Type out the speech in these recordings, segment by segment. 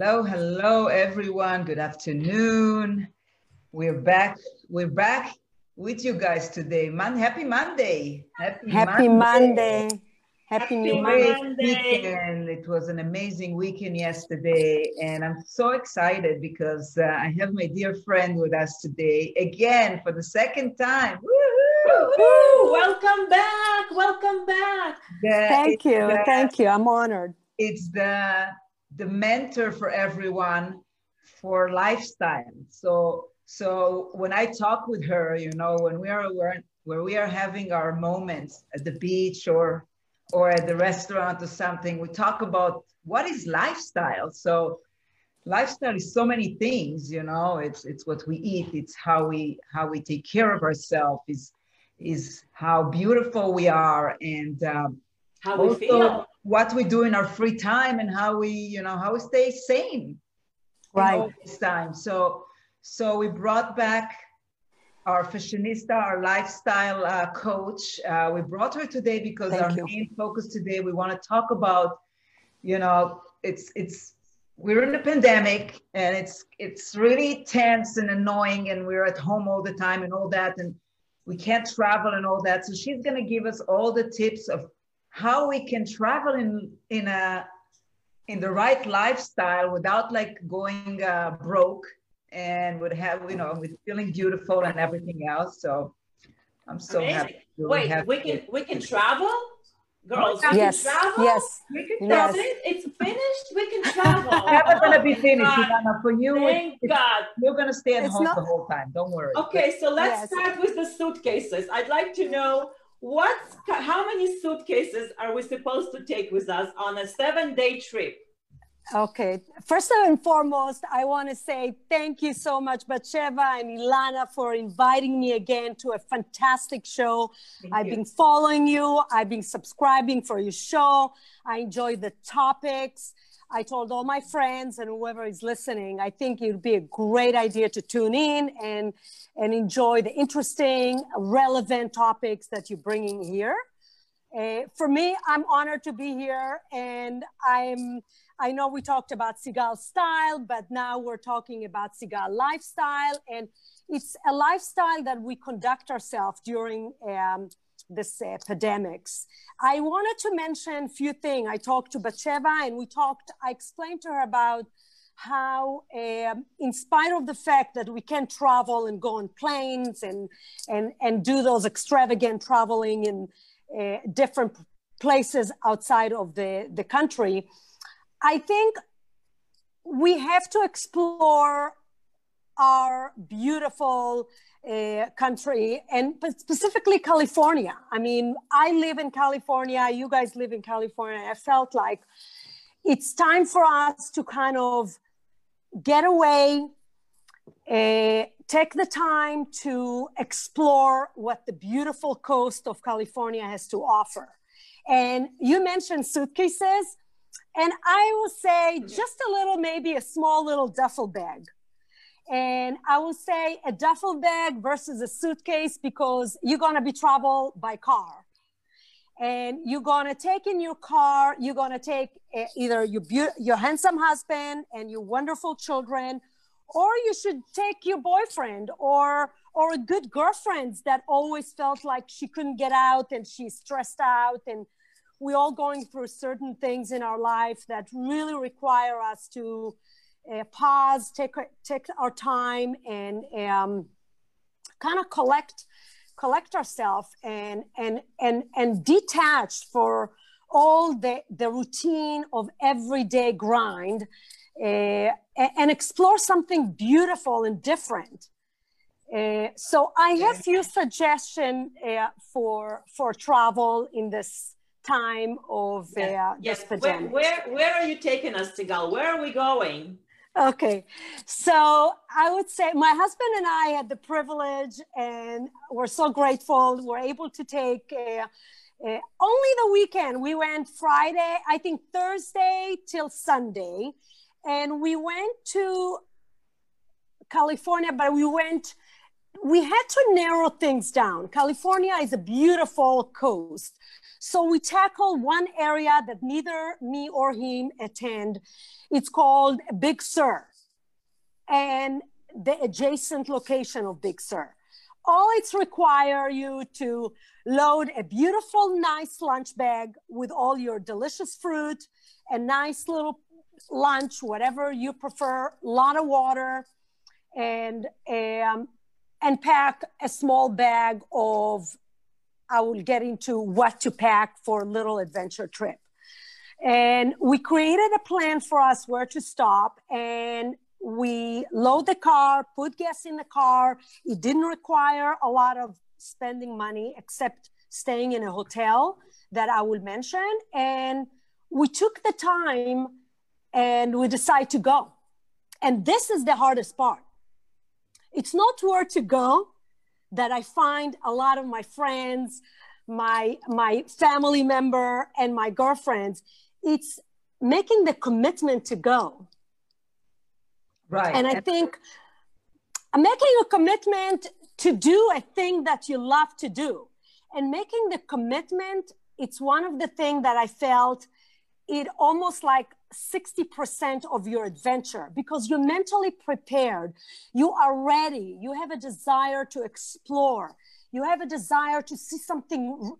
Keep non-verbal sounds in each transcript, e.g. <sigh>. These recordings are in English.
Hello, hello, everyone. Good afternoon. We're back. We're back with you guys today. Man, happy Monday. Happy, happy Monday. Monday. Happy, New Monday. Weekend. It was an amazing weekend yesterday, and I'm so excited because uh, I have my dear friend with us today again for the second time. Woo-hoo! Welcome back. Welcome back. The, Thank you. The, Thank you. I'm honored. It's the the mentor for everyone for lifestyle. So so when I talk with her, you know, when we are where, where we are having our moments at the beach or or at the restaurant or something, we talk about what is lifestyle. So lifestyle is so many things, you know. It's it's what we eat, it's how we how we take care of ourselves, is is how beautiful we are, and um, how we feel what we do in our free time and how we you know how we stay sane right. this time. So so we brought back our fashionista our lifestyle uh, coach. Uh, we brought her today because Thank our you. main focus today we want to talk about you know it's it's we're in a pandemic and it's it's really tense and annoying and we're at home all the time and all that and we can't travel and all that. So she's going to give us all the tips of how we can travel in in a in the right lifestyle without like going uh, broke and would have you know with feeling beautiful and everything else. So i'm so Amazing. happy wait we can we can travel? Girls yes travel? yes we can yes. it's finished? We can travel. <laughs> Never gonna be finished Ilana. for you thank it's, god. you're gonna stay at it's home not... the whole time. Don't worry. Okay so let's yes. start with the suitcases. I'd like to know what how many suitcases are we supposed to take with us on a seven day trip? Okay first and foremost i want to say thank you so much batsheva and ilana for inviting me again to a fantastic show. Thank i've you. been following you i've been subscribing for your show. I enjoy the topics I told all my friends and whoever is listening, I think it would be a great idea to tune in and, and enjoy the interesting, relevant topics that you're bringing here. Uh, for me, I'm honored to be here, and I'm. I know we talked about Sigal style, but now we're talking about Sigal lifestyle, and it's a lifestyle that we conduct ourselves during um, this uh, pandemics. I wanted to mention a few things. I talked to Batsheva and we talked, I explained to her about how, um, in spite of the fact that we can't travel and go on planes and, and, and do those extravagant traveling in uh, different places outside of the, the country, I think we have to explore our beautiful uh, country and specifically California. I mean, I live in California, you guys live in California. I felt like it's time for us to kind of get away, uh, take the time to explore what the beautiful coast of California has to offer. And you mentioned suitcases, and I will say just a little, maybe a small little duffel bag and I will say a duffel bag versus a suitcase because you're to be travel by car. And you're to take in your car, you're to take uh, either your, be- your handsome husband and your wonderful children, or you should take your boyfriend or or a good girlfriend that always felt like she couldn't get out and she's stressed out and we're all going through certain things in our life that really require us to uh, pause, take take our time, and um, kind of collect collect ourselves and and and and detach for all the the routine of everyday grind uh, and explore something beautiful and different. Uh, so I have few suggestions uh, for for travel in this time of uh, yes. yes. Where, where, where are you taking us to go? Where are we going? Okay. So I would say my husband and I had the privilege and we're so grateful. We're able to take uh, uh, only the weekend. We went Friday, I think Thursday till Sunday. And we went to California, but we went we had to narrow things down. California is a beautiful coast. So we tackle one area that neither me or him attend. It's called Big Sur and the adjacent location of Big Sur. All it's require you to load a beautiful, nice lunch bag with all your delicious fruit, a nice little lunch, whatever you prefer, a lot of water, and um, and pack a small bag of. I will get into what to pack for a little adventure trip. And we created a plan for us where to stop, and we load the car, put gas in the car. It didn't require a lot of spending money except staying in a hotel that I will mention. And we took the time and we decided to go. And this is the hardest part. It's not where to go that I find a lot of my friends, my my family member and my girlfriends. It's making the commitment to go. Right. And I think making a commitment to do a thing that you love to do and making the commitment, it's one of the things that I felt it almost like 60% of your adventure because you're mentally prepared. You are ready. You have a desire to explore. You have a desire to see something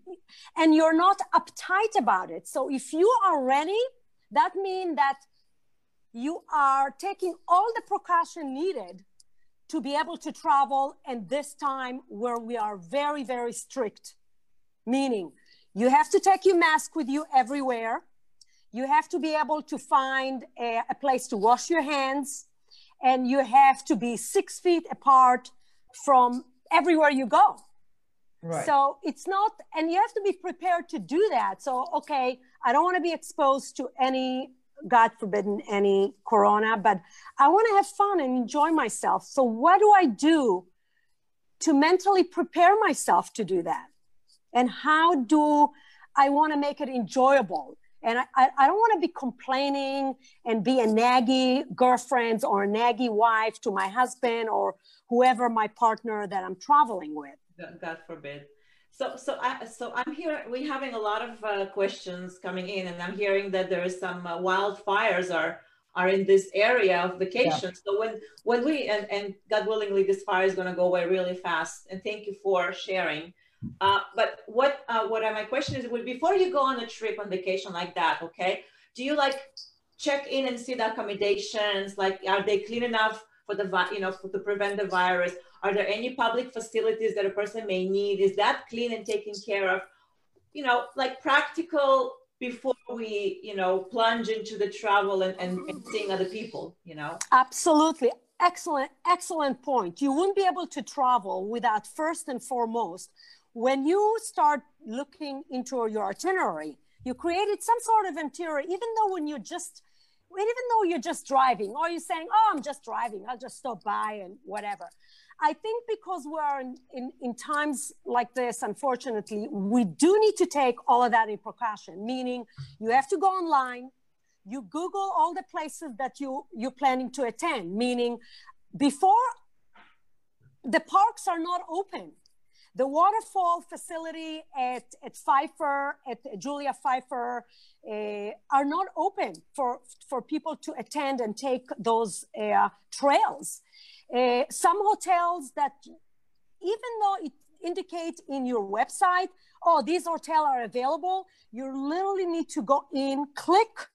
and you're not uptight about it. So if you are ready, that means that you are taking all the precaution needed to be able to travel and this time where we are very very strict meaning you have to take your mask with you everywhere you have to be able to find a, a place to wash your hands and you have to be six feet apart from everywhere you go Right. So it's not, and you have to be prepared to do that. So, okay, I don't want to be exposed to any God forbidden any corona, but I want to have fun and enjoy myself. So, what do I do to mentally prepare myself to do that? And how do I want to make it enjoyable? And I, I, don't want to be complaining and be a naggy girlfriend or a naggy wife to my husband or whoever my partner that I'm traveling with. God forbid. So, so, I, so I'm here. We're having a lot of uh, questions coming in, and I'm hearing that there is some uh, wildfires are are in this area of vacation. Yeah. So when when we and and God willingly, this fire is going to go away really fast. And thank you for sharing. Uh, but what uh, what my question is, well, before you go on a trip on vacation like that, okay? Do you like check in and see the accommodations? Like, are they clean enough for the you know for, to prevent the virus? Are there any public facilities that a person may need? Is that clean and taken care of? You know, like practical before we, you know, plunge into the travel and, and, and seeing other people, you know? Absolutely. Excellent, excellent point. You wouldn't be able to travel without first and foremost, when you start looking into your itinerary, you created some sort of interior, even though when you just even though you're just driving or you're saying, oh, I'm just driving, I'll just stop by and whatever. I think because we're in, in, in, times like this, unfortunately, we do need to take all of that in precaution, meaning you have to go online, you Google all the places that you, you're planning to attend, meaning before the parks are not open. The waterfall facility at, at Pfeiffer, at Julia Pfeiffer, uh, are not open for, for people to attend and take those uh, trails. Uh, some hotels that, even though it indicates in your website, oh, these hotels are available, you literally need to go in, click,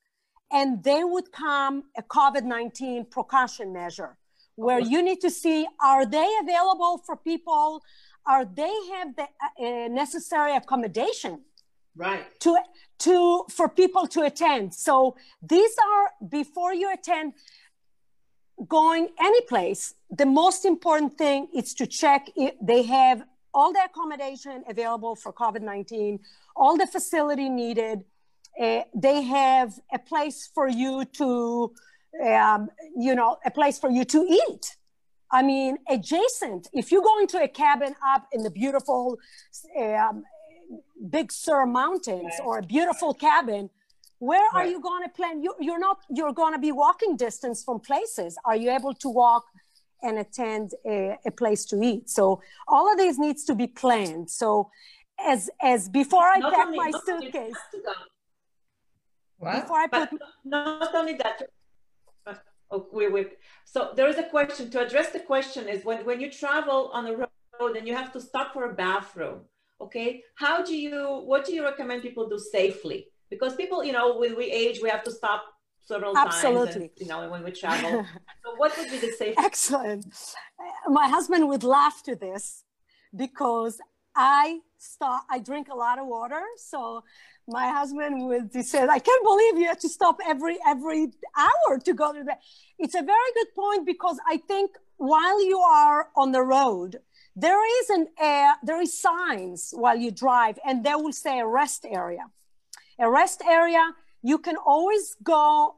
and they would come a COVID-19 precaution measure where you need to see, are they available for people? Are they have the uh, necessary accommodation? Right. To, to, for people to attend. So these are, before you attend, going any place, the most important thing is to check if they have all the accommodation available for COVID 19, all the facility needed. Uh, they have a place for you to, um, you know, a place for you to eat. I mean, adjacent. If you go into a cabin up in the beautiful um, Big Sur Mountains or a beautiful cabin, where right. are you going to plan you, you're not you're going to be walking distance from places are you able to walk and attend a, a place to eat. So all of these needs to be planned. So as as before I pack my suitcase. What? Before I put not only that. Oh, wait. So there is a question to address the question is when when you travel on the road and you have to stop for a bathroom. Okay, how do you what do you recommend people do safely? Because people, you know, when we age, we have to stop several Absolutely. times. And, you know, when we travel. <laughs> so what would be the safest? Excellent. My husband would laugh to this because I stop. I drink a lot of water, so my husband would say, "I can't believe you have to stop every every hour to go to the." It's a very good point because I think while you are on the road, there is an air, there is signs while you drive, and they will say a rest area. A rest area you can always go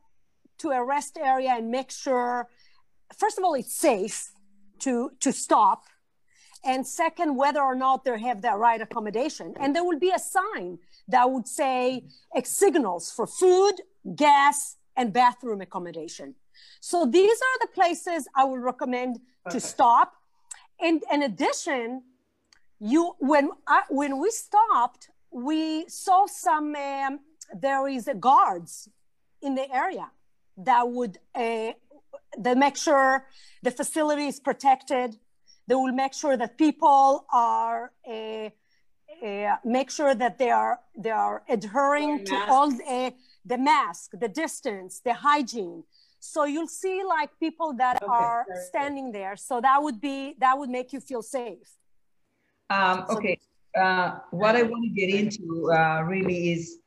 to a rest area and make sure first of all it's safe to to stop and second whether or not they have the right accommodation. And there will be a sign that would say signals for food gas and bathroom accommodation. So these are the places i would recommend to stop. And in addition you when I, when we stopped we saw some um, there is guards in the area that would uh, they make sure the facility is protected. They will make sure that people are uh, uh, make sure that they are they are adhering to all the, the mask, the distance, the hygiene. So you'll see like people that okay, are standing there. So that would be that would make you feel safe. Um, okay. Uh, what I want to get into uh, really is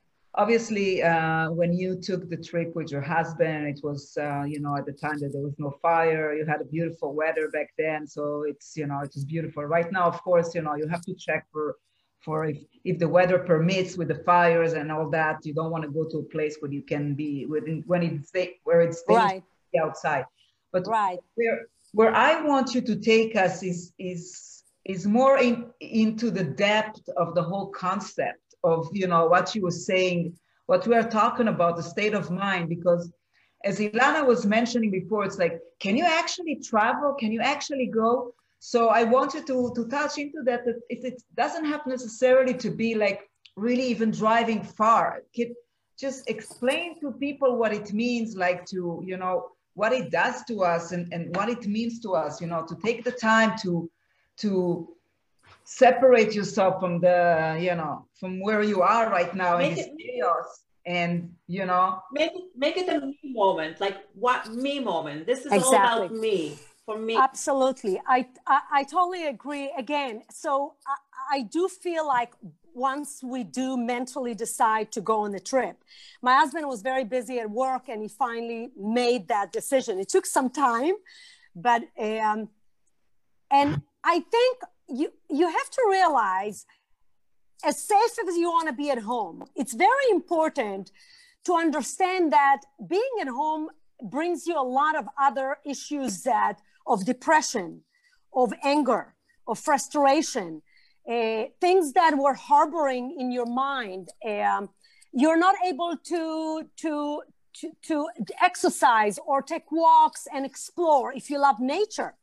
obviously uh, when you took the trip with your husband it was uh, you know at the time that there was no fire you had a beautiful weather back then so it's you know it is beautiful. Right now of course you know you have to check for for if, if the weather permits with the fires and all that you don't want to go to a place where you can be within when it's where it's right. outside. But right. where where i want you to take us is is is more in, into the depth of the whole concept of you know what you were saying, what we are talking about, the state of mind, because as Ilana was mentioning before, it's like, can you actually travel? Can you actually go? So I wanted to to touch into that. That it, it doesn't have necessarily to be like really even driving far. Just explain to people what it means, like to you know what it does to us and, and what it means to us. You know, to take the time to to separate yourself from the you know from where you are right now make in this it, chaos and you know. Make it make it a me moment like what me moment. This is exactly. all about me for me. Absolutely. I, I, I totally agree. Again so I, I do feel like once we do mentally decide to go on the trip my husband was very busy at work and he finally made that decision. It took some time but um and i think you you have to realize as safe as you want to be at home it's very important to understand that being at home brings you a lot of other issues that of depression of anger of frustration uh, things that were harboring in your mind um, you're not able to to to, to exercise or take walks and explore if you love nature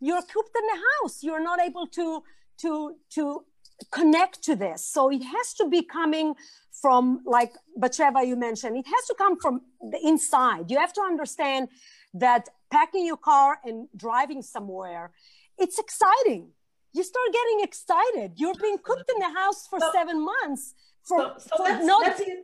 you're cooped in the house. You're not able to to to connect to this. So it has to be coming from like Batsheva you mentioned it has to come from the inside. You have to understand that packing your car and driving somewhere it's exciting. You start getting excited. You're being cooked in the house for so, seven months for, so, so for let's, no, let's get,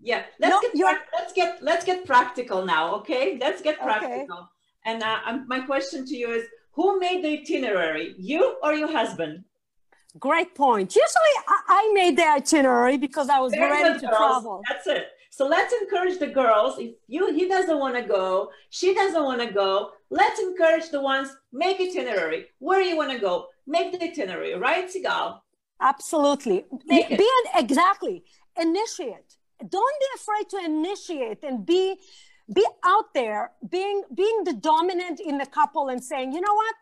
yeah let's, get, let's get let's get practical now okay? Let's get practical. Okay. and uh, my question to you is who made the itinerary, you or your husband? Great point. Usually I, made the itinerary because I was Very ready to girls. travel. That's it. So let's encourage the girls. If you he doesn't want to go, she doesn't want to go. Let's encourage the ones make itinerary. Where you want to go, make the itinerary, right, Sigal? Absolutely. Make be it. An, exactly. Initiate. Don't be afraid to initiate and be be out there being being the dominant in the couple and saying you know what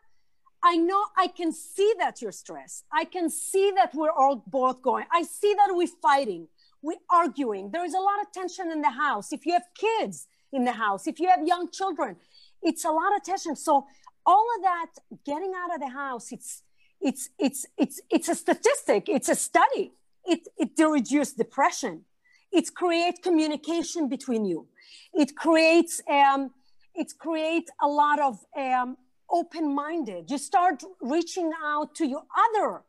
i know i can see that you're stressed i can see that we're all both going i see that we're fighting we're arguing there is a lot of tension in the house if you have kids in the house if you have young children it's a lot of tension. So all of that getting out of the house, it's it's it's it's it's a statistic, it's a study. It it to reduce depression. It creates communication between you. It creates um, it creates a lot of um, open-minded. You start reaching out to your other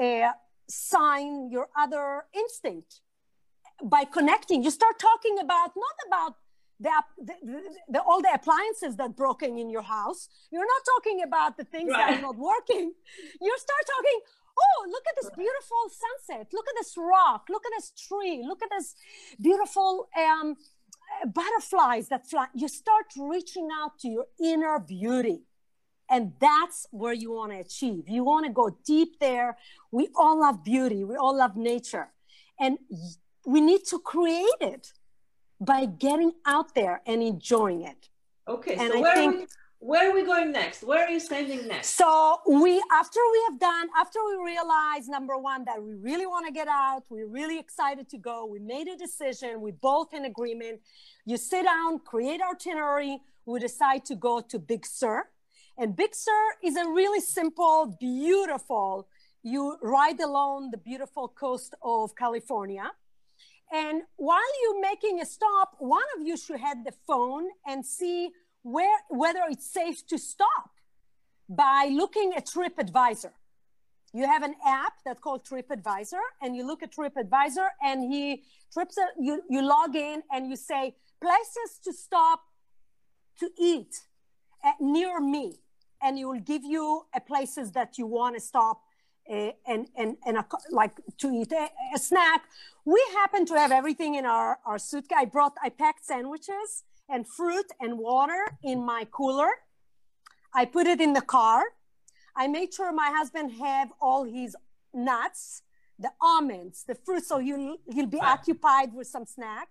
uh, sign, your other instinct by connecting. You start talking about not about the, the, the, all the appliances that broken in your house. You're not talking about the things right. that are not working. You start talking, oh, look at this beautiful sunset. Look at this rock. Look at this tree. Look at this beautiful um, butterflies that fly. You start reaching out to your inner beauty. And that's where you want to achieve. You want to go deep there. We all love beauty. We all love nature. And we need to create it by getting out there and enjoying it. Okay, and so I where, think, are we, where are we going next? Where are you standing next? So we, after we have done, after we realize number one that we really want to get out, we're really excited to go. We made a decision. We both in agreement. You sit down, create itinerary. We decide to go to Big Sur, and Big Sur is a really simple, beautiful. You ride along the beautiful coast of California and while you're making a stop, one of you should have the phone and see where whether it's safe to stop by looking at TripAdvisor. You have an app that's called TripAdvisor, and you look at TripAdvisor, and he trips. You you log in and you say places to stop to eat at, near me, and it will give you a places that you want to stop uh, and and and a, like to eat a, a, snack. We happen to have everything in our our suitcase. I brought I packed sandwiches and fruit and water in my cooler. I put it in the car. I made sure my husband have all his nuts, the almonds, the fruit, so he'll he'll be occupied with some snack.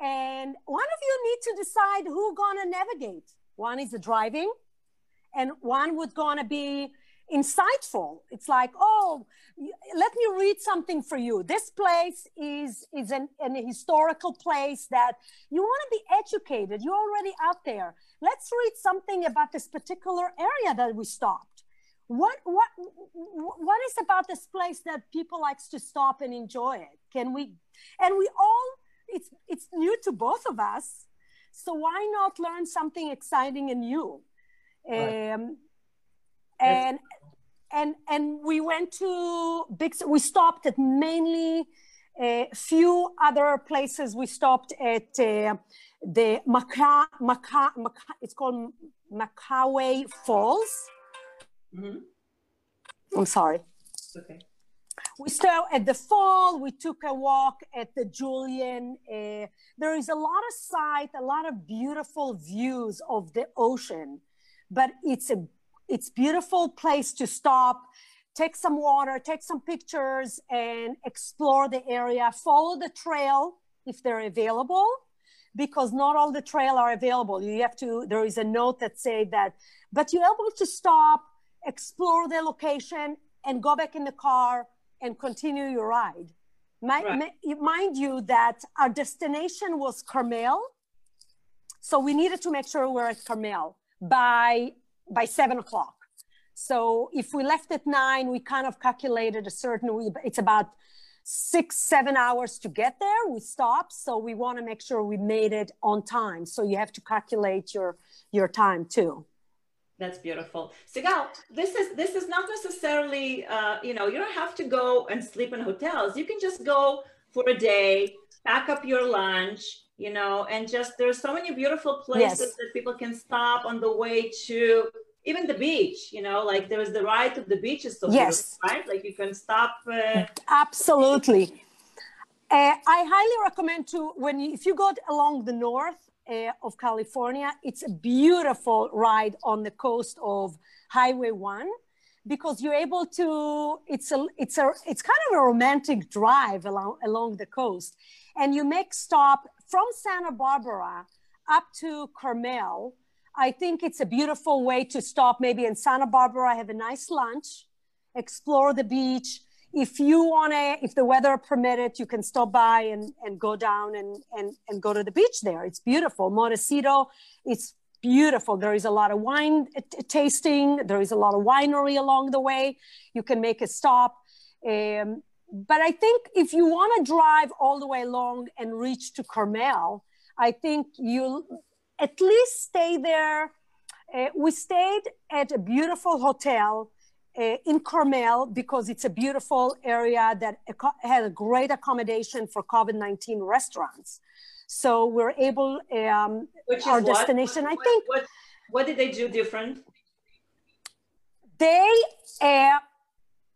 And one of you need to decide who gonna navigate. One is the driving, and one would gonna be insightful. It's like, oh, let me read something for you. This place is, is an, an historical place that you want to be educated. You're already out there. Let's read something about this particular area that we stopped. What, what, what is about this place that people likes to stop and enjoy it? Can we, and we all, it's, it's new to both of us. So why not learn something exciting and new? Right. Um, and and and we went to big we stopped at mainly a few other places. We stopped at uh, the Maca, Maca, Maca, it's called McWay Falls. Mm-hmm. i'm sorry. Okay. We stopped at the fall we took a walk at the julian uh, there is a lot of sight a lot of beautiful views of the ocean but it's a it's beautiful place to stop take some water take some pictures and explore the area. Follow the trail if they're available because not all the trail are available. You have to there is a note that say that but you're able to stop explore the location and go back in the car and continue your ride. Right. mind you that our destination was carmel so we needed to make sure we're at carmel by by seven o'clock. So if we left at nine, we kind of calculated a certain, it's about six, seven hours to get there. We stopped. So we want to make sure we made it on time. So you have to calculate your, your time too. That's beautiful. Sigal, this is this is not necessarily uh, you know, you don't have to go and sleep in hotels. You can just go for a day, pack up your lunch, you know, and just there's so many beautiful places yes. that people can stop on the way to even the beach, you know, like there's the ride to the beach is so yes. right? Like you can stop. Uh, Absolutely. Uh, I highly recommend to when you, if you go along the north uh, of California, it's a beautiful ride on the coast of Highway One because you're able to. It's a it's a it's kind of a romantic drive along along the coast, and you make stop from Santa Barbara up to Carmel. I think it's a beautiful way to stop maybe in Santa Barbara, have a nice lunch, explore the beach. If you want to, if the weather permitted, you can stop by and, and go down and, and, and go to the beach there. It's beautiful. Montecito, it's beautiful. There is a lot of wine t- tasting. There is a lot of winery along the way. You can make a stop. Um, but I think if you want to drive all the way along and reach to Carmel, I think you at least stay there. Uh, we stayed at a beautiful hotel uh, in Carmel because it's a beautiful area that had a great accommodation for COVID 19 restaurants. So we're able, um, Which our is destination, what? I think. What, what, did they do different? They, uh,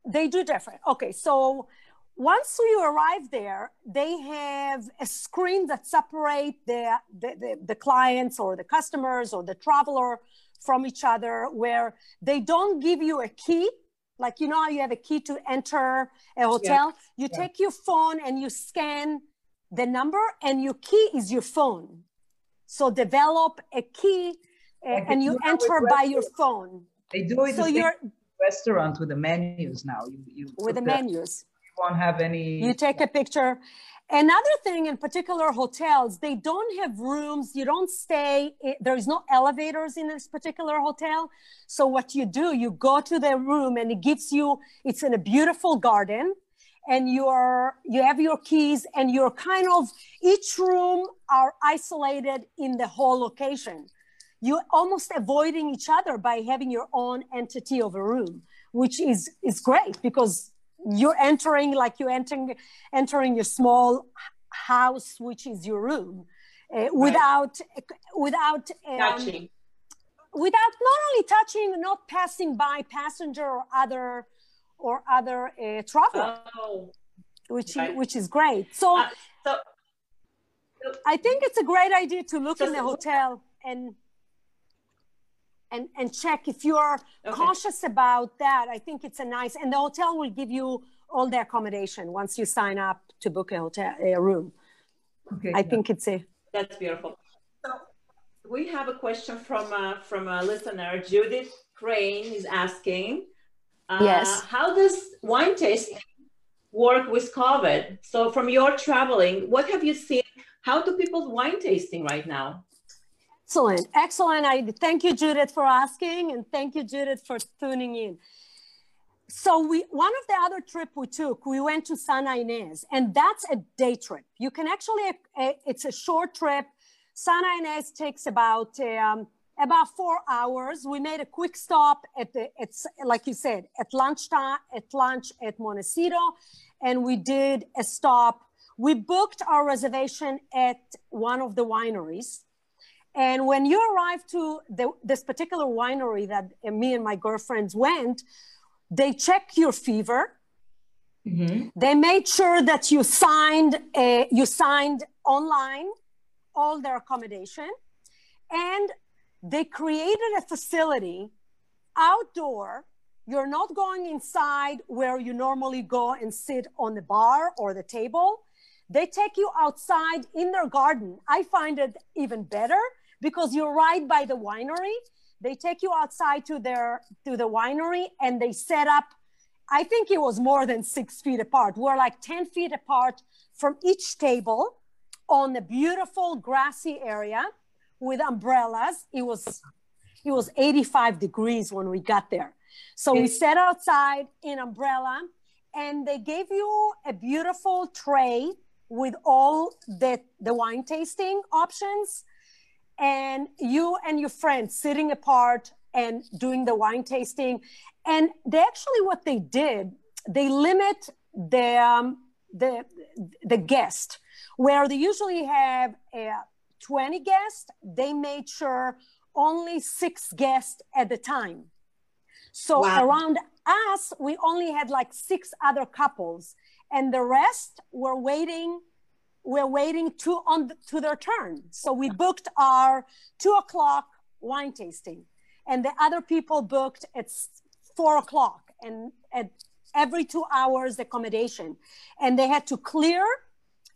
they do different. Okay, so once you arrive there, they have a screen that separate the, the, the, the, clients or the customers or the traveler from each other where they don't give you a key. Like, you know how you have a key to enter a hotel? Yeah. You yeah. take your phone and you scan the number and your key is your phone. So develop a key uh, and you enter by your phone. They do it so you're restaurants with the menus now. You, you with the, the menus. You won't have any. You take a picture. Another thing in particular hotels, they don't have rooms. You don't stay. There is no elevators in this particular hotel. So what you do, you go to the room and it gives you. It's in a beautiful garden and you're you have your keys and you're kind of each room are isolated in the whole location you're almost avoiding each other by having your own entity of a room which is is great because you're entering like you're entering entering your small house which is your room uh, without right. without um, touching without not only touching not passing by passenger or other or other uh, traveler, oh, which right. which is great. So, uh, so, I think it's a great idea to look so, in the hotel and and and check if you are okay. cautious about that. I think it's a nice and the hotel will give you all the accommodation once you sign up to book a hotel a room. Okay, I yeah. think it's a that's beautiful. So we have a question from uh, from a listener. Judith Crane is asking uh, yes. How does wine tasting work with COVID? So, from your traveling, what have you seen? How do people wine tasting right now? Excellent, excellent. I thank you, Judith, for asking, and thank you, Judith, for tuning in. So we one of the other trip we took, we went to Santa Ynez, and that's a day trip. You can actually, it's a short trip. Santa Ynez takes about um, about four hours. We made a quick stop at the, it's like you said, at lunchtime, at lunch at Montecito, and we did a stop. We booked our reservation at one of the wineries. And when you arrive to the, this particular winery that me and my girlfriends went, they check your fever. Mm-hmm. They made sure that you signed a, you signed online all their accommodation, and they created a facility outdoor. You're not going inside where you normally go and sit on the bar or the table. They take you outside in their garden. I find it even better because you're right by the winery. They take you outside to their to the winery and they set up. I think it was more than six feet apart. We're like 10 feet apart from each table on the beautiful grassy area with umbrellas. It was it was 85 degrees when we got there. So we sat outside in umbrella and they gave you a beautiful tray with all the, the wine tasting options and you and your friends sitting apart and doing the wine tasting and they actually what they did they limit the um, the the guest where they usually have a 20 guests, they made sure only six guests at the time. So wow. around us, we only had like six other couples, and the rest were waiting. We're waiting to on to their turn. So we booked our two o'clock wine tasting, and the other people booked at four o'clock, and at every two hours accommodation, and they had to clear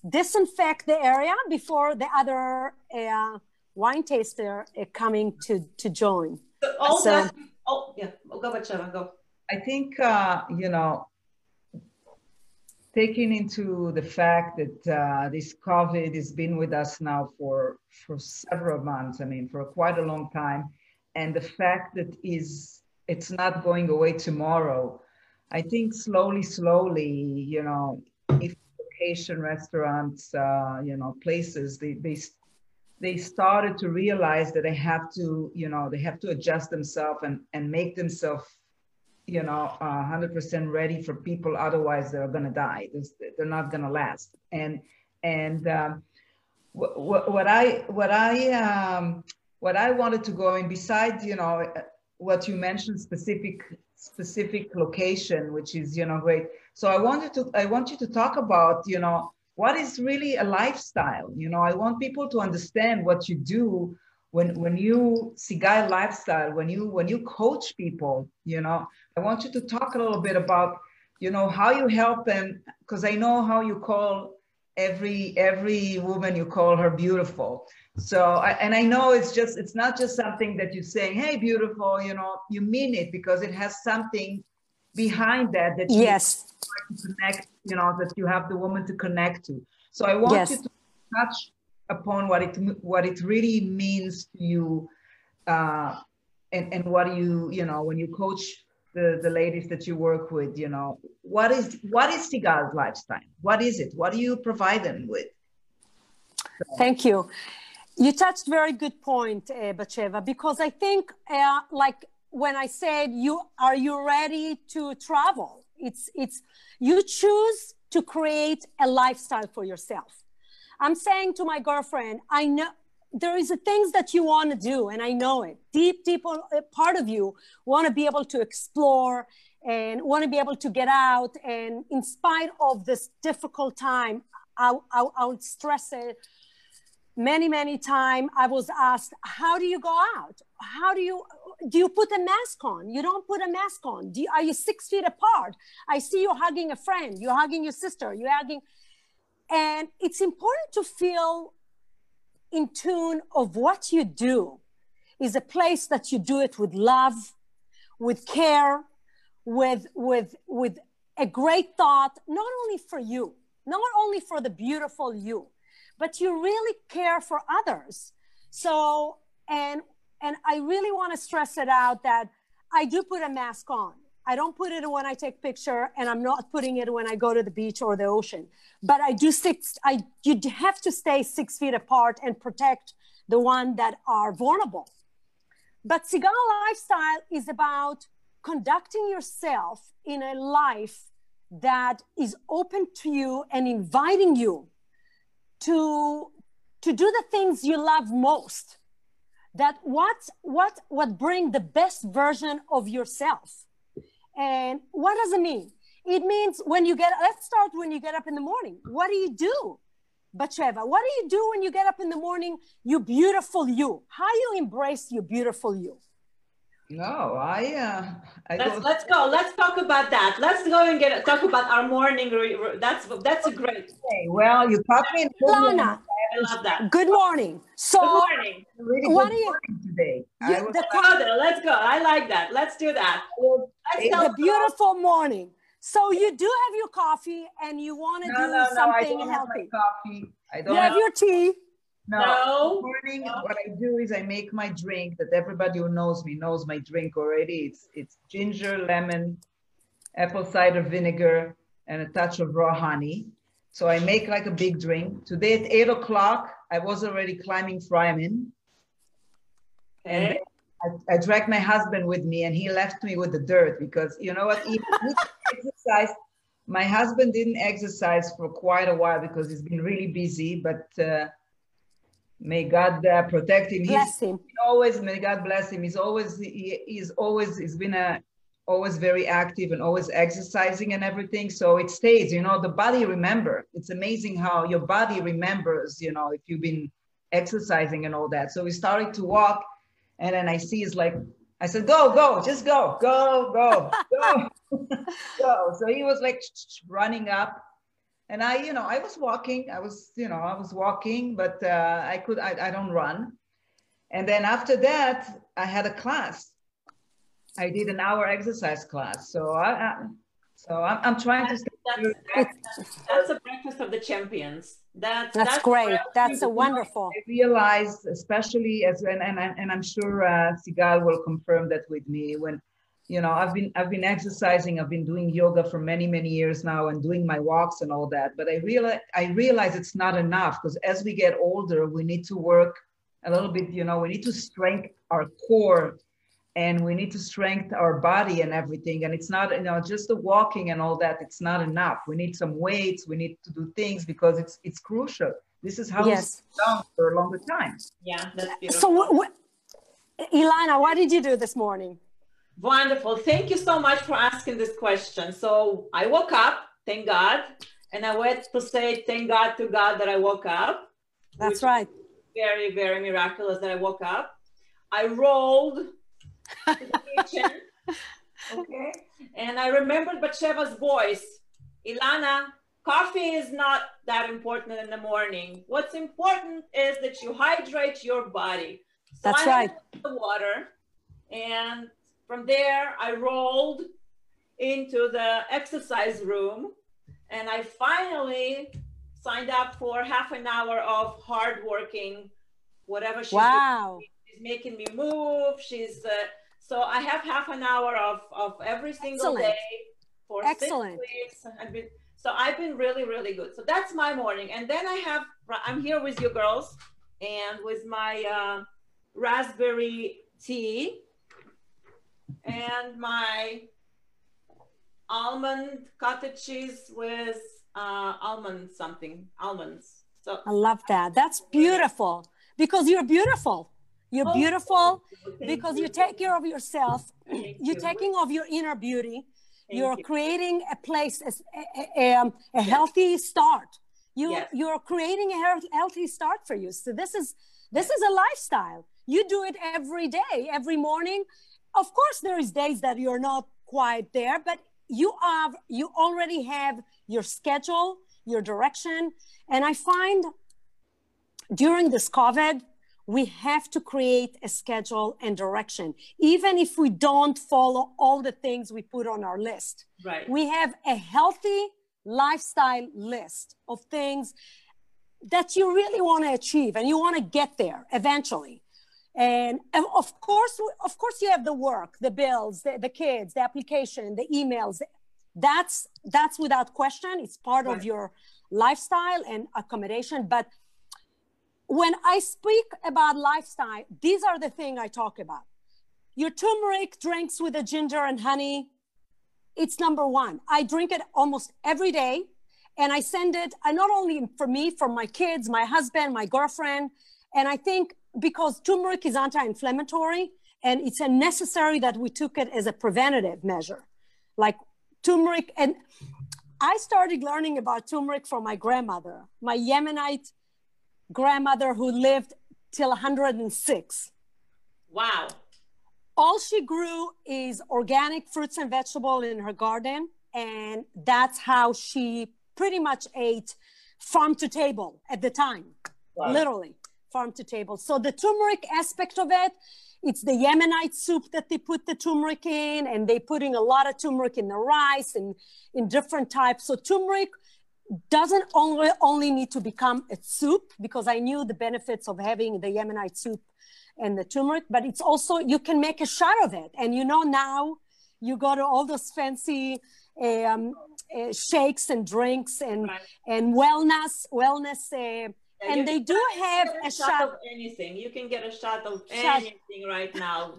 disinfect the area before the other uh, wine taster uh, coming to to join. So all so, that, oh yeah, oh, go ahead, Sheva, go. I think uh, you know taking into the fact that uh, this COVID has been with us now for for several months. I mean, for quite a long time, and the fact that is it's not going away tomorrow. I think slowly, slowly, you know, if vacation restaurants, uh, you know, places, they they they started to realize that they have to, you know, they have to adjust themselves and and make themselves you know, uh, 100% ready for people. Otherwise, they're going to die. They're not going to last. And and um, what, what I what I um, what I wanted to go in besides, you know, what you mentioned specific specific location, which is you know great. So I wanted to I want you to talk about you know what is really a lifestyle. You know, I want people to understand what you do when when you Sigal lifestyle, when you when you coach people, you know, I want you to talk a little bit about, you know, how you help them, because I know how you call every every woman you call her beautiful. So I, and I know it's just it's not just something that you say hey, beautiful, you know, you mean it because it has something behind that that you yes connect, you know, that you have the woman to connect to. So I want yes. you to touch upon what it what it really means to you uh, and and what you you know when you coach the the ladies that you work with you know what is what is Sigal's lifestyle? What is it? What do you provide them with? Thank you. You touched very good point uh, Batsheva because I think uh, like when I said you are you ready to travel? It's it's you choose to create a lifestyle for yourself I'm saying to my girlfriend, I know there is things that you want to do, and I know it. Deep, deep uh, part of you want to be able to explore and want to be able to get out. And in spite of this difficult time, I, I, I would stress it many many times i was asked how do you go out? How do you do you put a mask on? You don't put a mask on. Do you, are you six feet apart? I see you hugging a friend. You're hugging your sister. You're hugging and it's important to feel in tune of what you do is a place that you do it with love, with care, with, with, with a great thought, not only for you, not only for the beautiful you, but you really care for others. So, and, and I really want to stress it out that I do put a mask on. I don't put it when I take picture and I'm not putting it when I go to the beach or the ocean. But I do six, I you have to stay six feet apart and protect the one that are vulnerable. But Sigal lifestyle is about conducting yourself in a life that is open to you and inviting you to to do the things you love most that what what what bring the best version of yourself and what does it mean? It means when you get, let's start when you get up in the morning. What do you do? Batsheva, what do you do when you get up in the morning? You beautiful you. How you embrace your beautiful you? No, I. Uh, I let's, go. let's go. Let's talk about that. Let's go and get talk about our morning. That's that's a great. Okay, well, you caught me. Lana, I love that. Good morning. So, good morning. Really what good you, today. You, the father. Let's go. I like that. Let's do that. Let's the beautiful morning. So you do have your coffee and you want to no, do no, something no, I don't healthy. Have my coffee. I don't you have, have your tea. No. no. morning, no. what I do is I make my drink that everybody who knows me knows my drink already. It's it's ginger, lemon, apple cider vinegar, and a touch of raw honey. So I make like a big drink. Today at eight o'clock, I was already climbing Fryman. And I, I dragged my husband with me and he left me with the dirt because you know what? <laughs> Exercise, my husband didn't exercise for quite a while because he's been really busy, but uh, may God uh, protect him. Bless he's, him. always, may God bless him. He's always, he, he's always, he's been a, always very active and always exercising and everything. So it stays, you know, the body remember. It's amazing how your body remembers, you know, if you've been exercising and all that. So we started to walk and then I see he's like, I said, go, go, just go, go, go, go, <laughs> go. So he was like running up and I, you know, I was walking, I was, you know, I was walking, but uh, I could, I, I don't run. And then after that, I had a class. I did an hour exercise class. So I, I so I'm, I'm trying that's, to. That's, that's a breakfast of the champions. That's that's, that's great. That's a wonderful. I realized, especially as and and, and I'm sure uh, Sigal will confirm that with me when you know i've been i've been exercising i've been doing yoga for many many years now and doing my walks and all that but i realize i realize it's not enough because as we get older we need to work a little bit you know we need to strengthen our core and we need to strengthen our body and everything. And it's not you know just the walking and all that it's not enough. We need some weights we need to do things because it's it's crucial. This is how yes. we down for a longer time. Yeah that's beautiful. so what, what ilana what did you do this morning? Wonderful. Thank you so much for asking this question. So i woke up thank god and i went to say thank god to god that i woke up. That's right. very very miraculous that i woke up. I rolled kitchen. <laughs> Okay. And I remembered Batsheva's voice. Ilana, coffee is not that important in the morning. What's important is that you hydrate your body. So That's I right. The water. And from there, I rolled into the exercise room. And I finally signed up for half an hour of hard working, whatever she's wow. Doing. She's making me move. She's uh, so I have half an hour of, of every single Excellent. day for Excellent. six weeks. I've been, so I've been really, really good. So that's my morning. And then I have, I'm here with you girls and with my uh, raspberry tea and my almond cottage cheese with uh, almond something, almonds. So I love that. That's beautiful because you're beautiful. You're oh, beautiful because you. take care of yourself. You're you. taking of your inner beauty. You're you. creating a place, a, a, a, um, a healthy start. You yes. you're creating a healthy start for you. So this is this is a lifestyle. You do it every day, every morning. Of course, there is days that you're not quite there, but you have you already have your schedule, your direction, and I find during this COVID, we have to create a schedule and direction. Even if we don't follow all the things we put on our list right. we have a healthy lifestyle list of things that you really want to achieve and you want to get there eventually. And, and, of course of course you have the work the bills the, the kids the application the emails. That's that's without question. It's part right. of your lifestyle and accommodation but when I speak about lifestyle, these are the things I talk about. Your turmeric drinks with the ginger and honey, it's number one. I drink it almost every day. And I send it, I not only for me, for my kids, my husband, my girlfriend. And I think because turmeric is anti-inflammatory and it's a necessary that we took it as a preventative measure. Like turmeric. And I started learning about turmeric from my grandmother, my Yemenite grandmother who lived till 106. Wow. All she grew is organic fruits and vegetables in her garden. And that's how she pretty much ate farm to table at the time, wow. literally farm to table. So the turmeric aspect of it, it's the Yemenite soup that they put the turmeric in, and they putting a lot of turmeric in the rice and in different types. So turmeric doesn't only, only need to become a soup because I knew the benefits of having the Yemenite soup and the turmeric, but it's also, you can make a shot of it. And you know, now you go to all those fancy um, uh, shakes and drinks and, right. and wellness, wellness, uh, yeah, and they do have a, shot, shot, of anything. You can get a shot of shot. anything right now.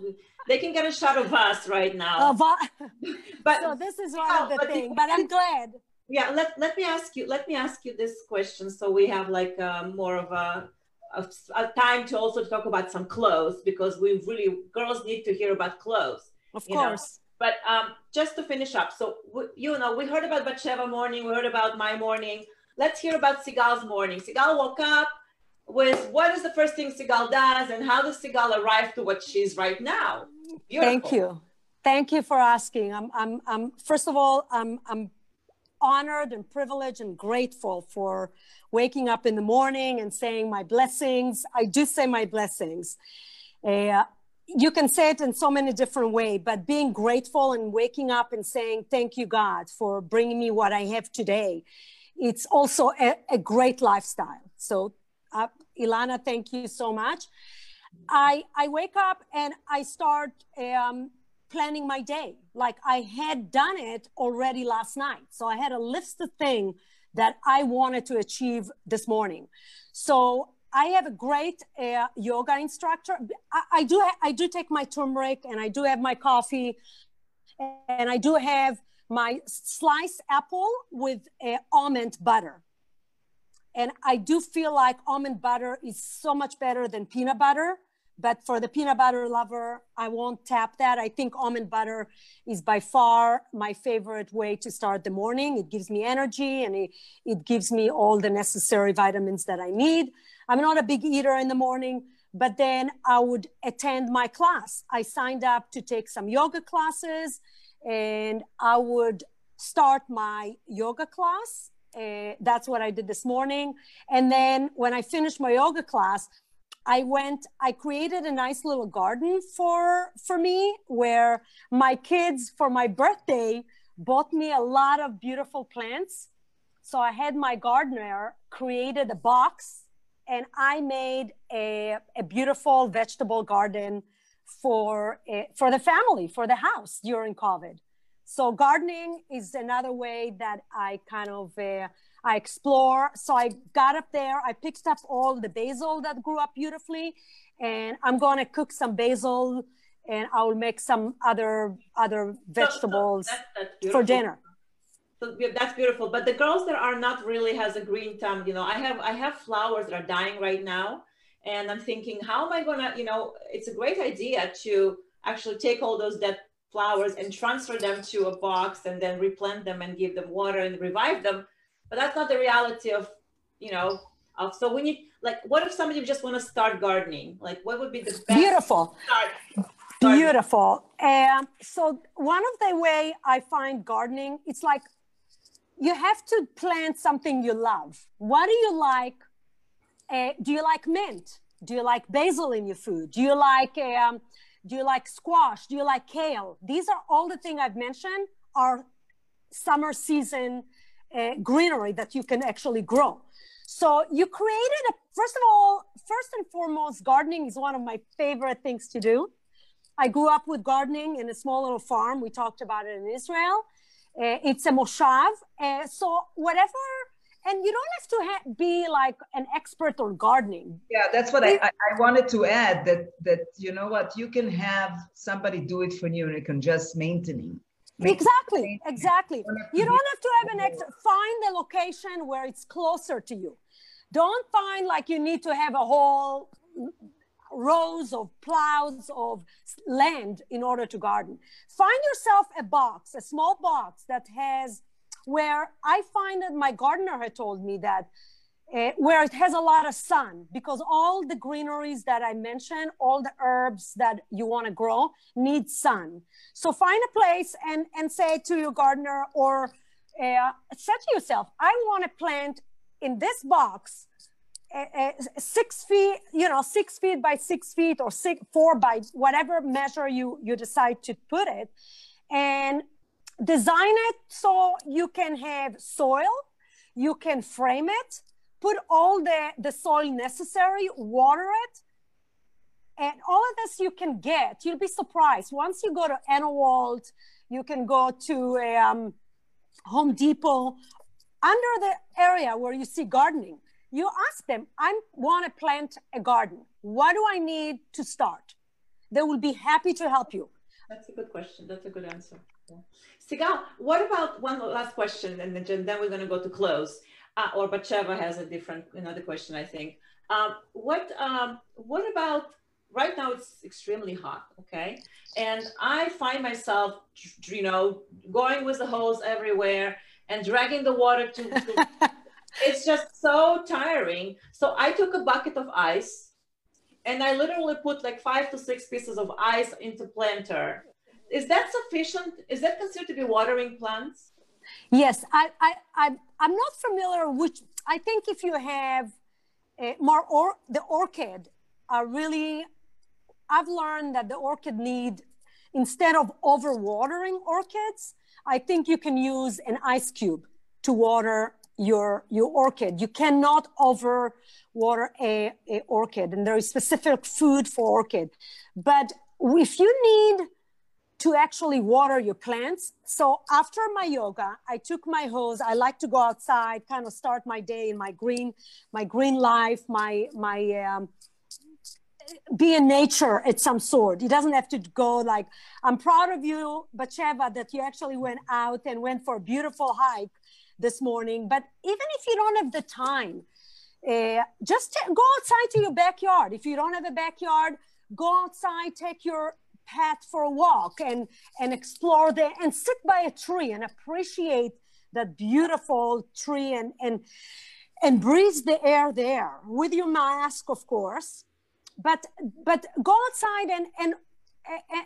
They can get a shot of us right now. Of, <laughs> <laughs> but so this is one of the things. But I'm glad yeah let, let me ask you let me ask you this question so we have like uh, more of a, a, a, time to also talk about some clothes because we really girls need to hear about clothes of course know? but um, just to finish up so you know we heard about Batsheva morning we heard about my morning. Let's hear about Sigal's morning. Sigal woke up with what is the first thing Sigal does and how does Sigal arrive to what she's right now? Beautiful. thank you. Thank you for asking. I'm, I'm, I'm first of all I'm, I'm honored and privileged and grateful for waking up in the morning and saying my blessings. I do say my blessings. Uh, you can say it in so many different ways, but being grateful and waking up and saying, Thank you, God, for bringing me what I have today. it's also a, a great lifestyle. So, uh, Ilana, thank you so much. I, I wake up and I start um, planning my day. Like I had done it already last night. So I had a list of things that I wanted to achieve this morning. So I have a great uh, yoga instructor. I, I do ha- I do take my turmeric and I do have my coffee, and I do have my sliced apple with uh, almond butter. And I do feel like almond butter is so much better than peanut butter. But for the peanut butter lover, I won't tap that. I think almond butter is by far my favorite way to start the morning. It gives me energy and it, it gives me all the necessary vitamins that I need. I'm not a big eater in the morning, but then I would attend my class. I signed up to take some yoga classes and I would start my yoga class. Uh, that's what I did this morning. And then when I finished my yoga class, I went, I created a nice little garden for, for me where my kids for my birthday bought me a lot of beautiful plants. So I had my gardener created a box and I made a, a beautiful vegetable garden for, a, for the family, for the house during COVID. So gardening is another way that I kind of uh, I explore. So I got up there, I picked up all the basil that grew up beautifully, and I'm going to cook some basil, and I will make some other other vegetables so, so that's, that's for dinner. So that's beautiful. But the girls that are not really has a green thumb, you know, I have I have flowers that are dying right now, and I'm thinking, how am I gonna, you know, it's a great idea to actually take all those dead flowers and transfer them to a box and then replant them and give them water and revive them. But that's not the reality of you know of so when you like what if somebody just want to start gardening? Like what would be the best beautiful. beautiful. Um, so one of the way i find gardening it's like you have to plant something you love. What do you like? Uh, do you like mint? Do you like basil in your food? Do you like um, do you like squash do you like kale these are all the things i've mentioned are summer season uh, greenery that you can actually grow. So you created a, first of all, first and foremost, gardening is one of my favorite things to do. I grew up with gardening in a small little farm. We talked about it in Israel. Uh, it's a moshav. Uh, so whatever, and you don't have to ha- be like an expert on gardening. Yeah, that's what I, I, I, wanted to add that, that, you know what, you can have somebody do it for you and you can just maintain Exactly, exactly. You don't have to have an ex. Find the location where it's closer to you. Don't find like you need to have a whole rows of plows of land in order to garden. Find yourself a box, a small box that has where I find that my gardener had told me that uh, where it has a lot of sun because all the greeneries that I mentioned, all the herbs that you want to grow need sun. So find a place and, and say to your gardener or uh, say to yourself, I want to plant in this box uh, uh, six feet, you know, six feet by six feet or six, four by whatever measure you, you decide to put it and design it so you can have soil, you can frame it, put all the, the soil necessary, water it, and all of this you can get. You'll be surprised. Once you go to Anawalt, you can go to a, um, Home Depot. Under the area where you see gardening, you ask them, I want to plant a garden. What do I need to start? They will be happy to help you. That's a good question. That's a good answer. Yeah. Sigal, what about one last question and then, then we're going to go to close uh, or Batsheva has a different another question, I think. Um, what um, what about right now? It's extremely hot, okay, and I find myself, you know, going with the hose everywhere and dragging the water to. to <laughs> it's just so tiring. So I took a bucket of ice, and I literally put like five to six pieces of ice into planter. Is that sufficient? Is that considered to be watering plants? Yes, I, I, I, I'm not familiar which, I think if you have a more, or the orchid are really, I've learned that the orchid need, instead of overwatering orchids, I think you can use an ice cube to water your your orchid. You cannot over water a, a orchid, and there is specific food for orchid. But if you need to actually water your plants. So after my yoga, I took my hose. I like to go outside, kind of start my day in my green, my green life, my my um, be in nature at some sort. It doesn't have to go like I'm proud of you, Batsheva, that you actually went out and went for a beautiful hike this morning. But even if you don't have the time, uh, just t- go outside to your backyard. If you don't have a backyard, go outside, take your path for a walk and and explore there and sit by a tree and appreciate that beautiful tree and and and breathe the air there with your mask of course. But but go outside and and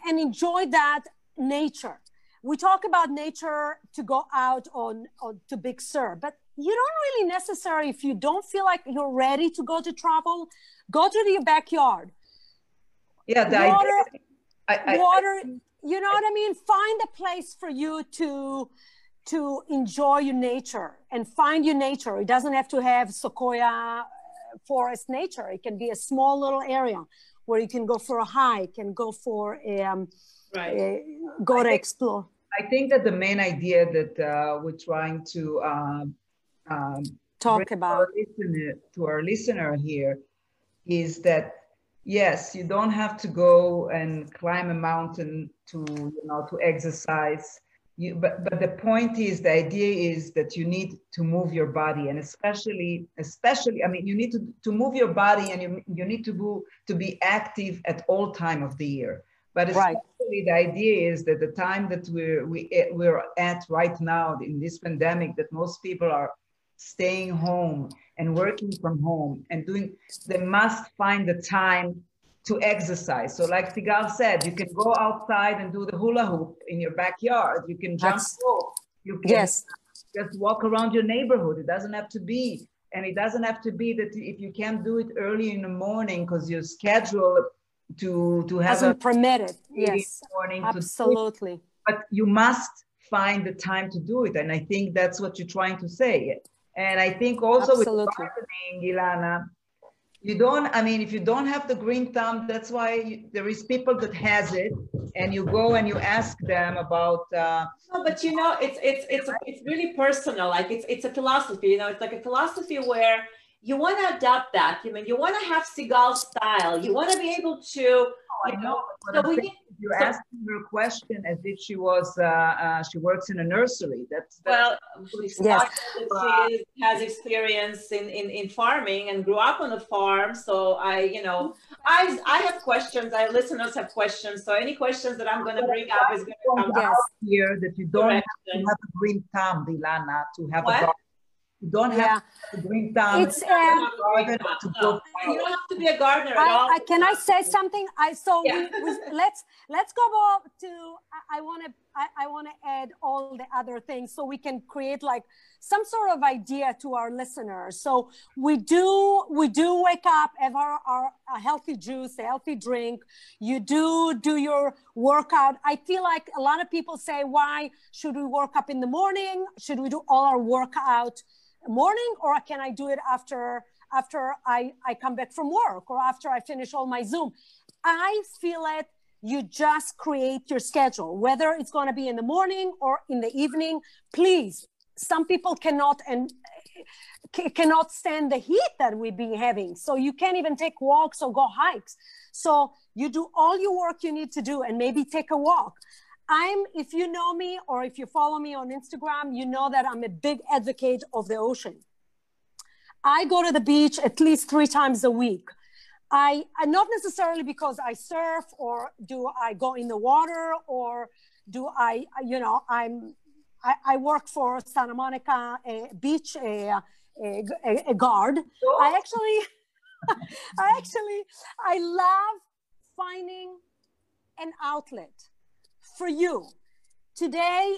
and enjoy that nature. We talk about nature to go out on, on to big sur but you don't really necessarily if you don't feel like you're ready to go to travel go to your backyard. Yeah the water, idea, I, I, water you know what i mean? Find a place for you to to enjoy your nature and find your nature. It doesn't have to have sequoia uh, forest nature. It can be a small little area where you can go for a hike and go for a, um, right. a go I to think, explore. I think that the main idea that uh, we're trying to um, um, talk about. our listener, to our listener here is that yes, you don't have to go and climb a mountain to, you know, to exercise. You, but, but the point is, the idea is that you need to move your body and especially, especially, I mean, you need to, to move your body and you, you need to, go, to be active at all time of the year. But especially right. the idea is that the time that we're, we, we're at right now in this pandemic, that most people are staying home and working from home and doing, they must find the time to exercise. So like Sigal said, you can go outside and do the hula hoop in your backyard. You can jump rope. You can yes. just walk around your neighborhood. It doesn't have to be, and it doesn't have to be that if you can't do it early in the morning because your schedule to to have doesn't permit it. Yes, morning absolutely. It, but you must find the time to do it, and I think that's what you're trying to say. And I think also Absolutely. with gardening, Ilana, you don't, I mean, if you don't have the green thumb, that's why you, there is people that has it and you go and you ask them about. Uh, no, but you know, it's, it's, it's, it's really personal. Like it's, it's a philosophy, you know, it's like a philosophy where you want to adopt that. You I mean, you want to have Sigal style. You want to be able to, you oh, know, know so we need, you're so, asking her a question as if she was uh, uh, she works in a nursery. That's, that's well, yes. she has experience in, in in farming and grew up on a farm. So I, you know, I I have questions. I listeners have questions. So any questions that I'm going to bring up is going to come yes. here that you don't have to have a green thumb, Ilana, to have what? a you don't have to bring down. It's um, garden to go. You don't have to be a gardener at I, all. I, can I say something? I so yeah. we, we, let's let's go to. I want to I, I want to add all the other things so we can create like some sort of idea to our listeners. So we do we do wake up, have our, our a healthy juice, a healthy drink. You do do your workout. I feel like a lot of people say, why should we work up in the morning? Should we do all our workout? morning or can I do it after after I, I come back from work or after I finish all my Zoom? I feel it. You just create your schedule, whether it's going to be in the morning or in the evening. Please, some people cannot and c- cannot stand the heat that we've been having. So you can't even take walks or go hikes. So you do all your work you need to do and maybe take a walk. I'm, if you know me or if you follow me on Instagram, you know that I'm a big advocate of the ocean. I go to the beach at least three times a week. I, not necessarily because I surf or do I go in the water or do I, you know, I'm, I, I work for Santa Monica a beach, a, a, a guard. I actually, <laughs> I actually, I love finding an outlet for you. Today,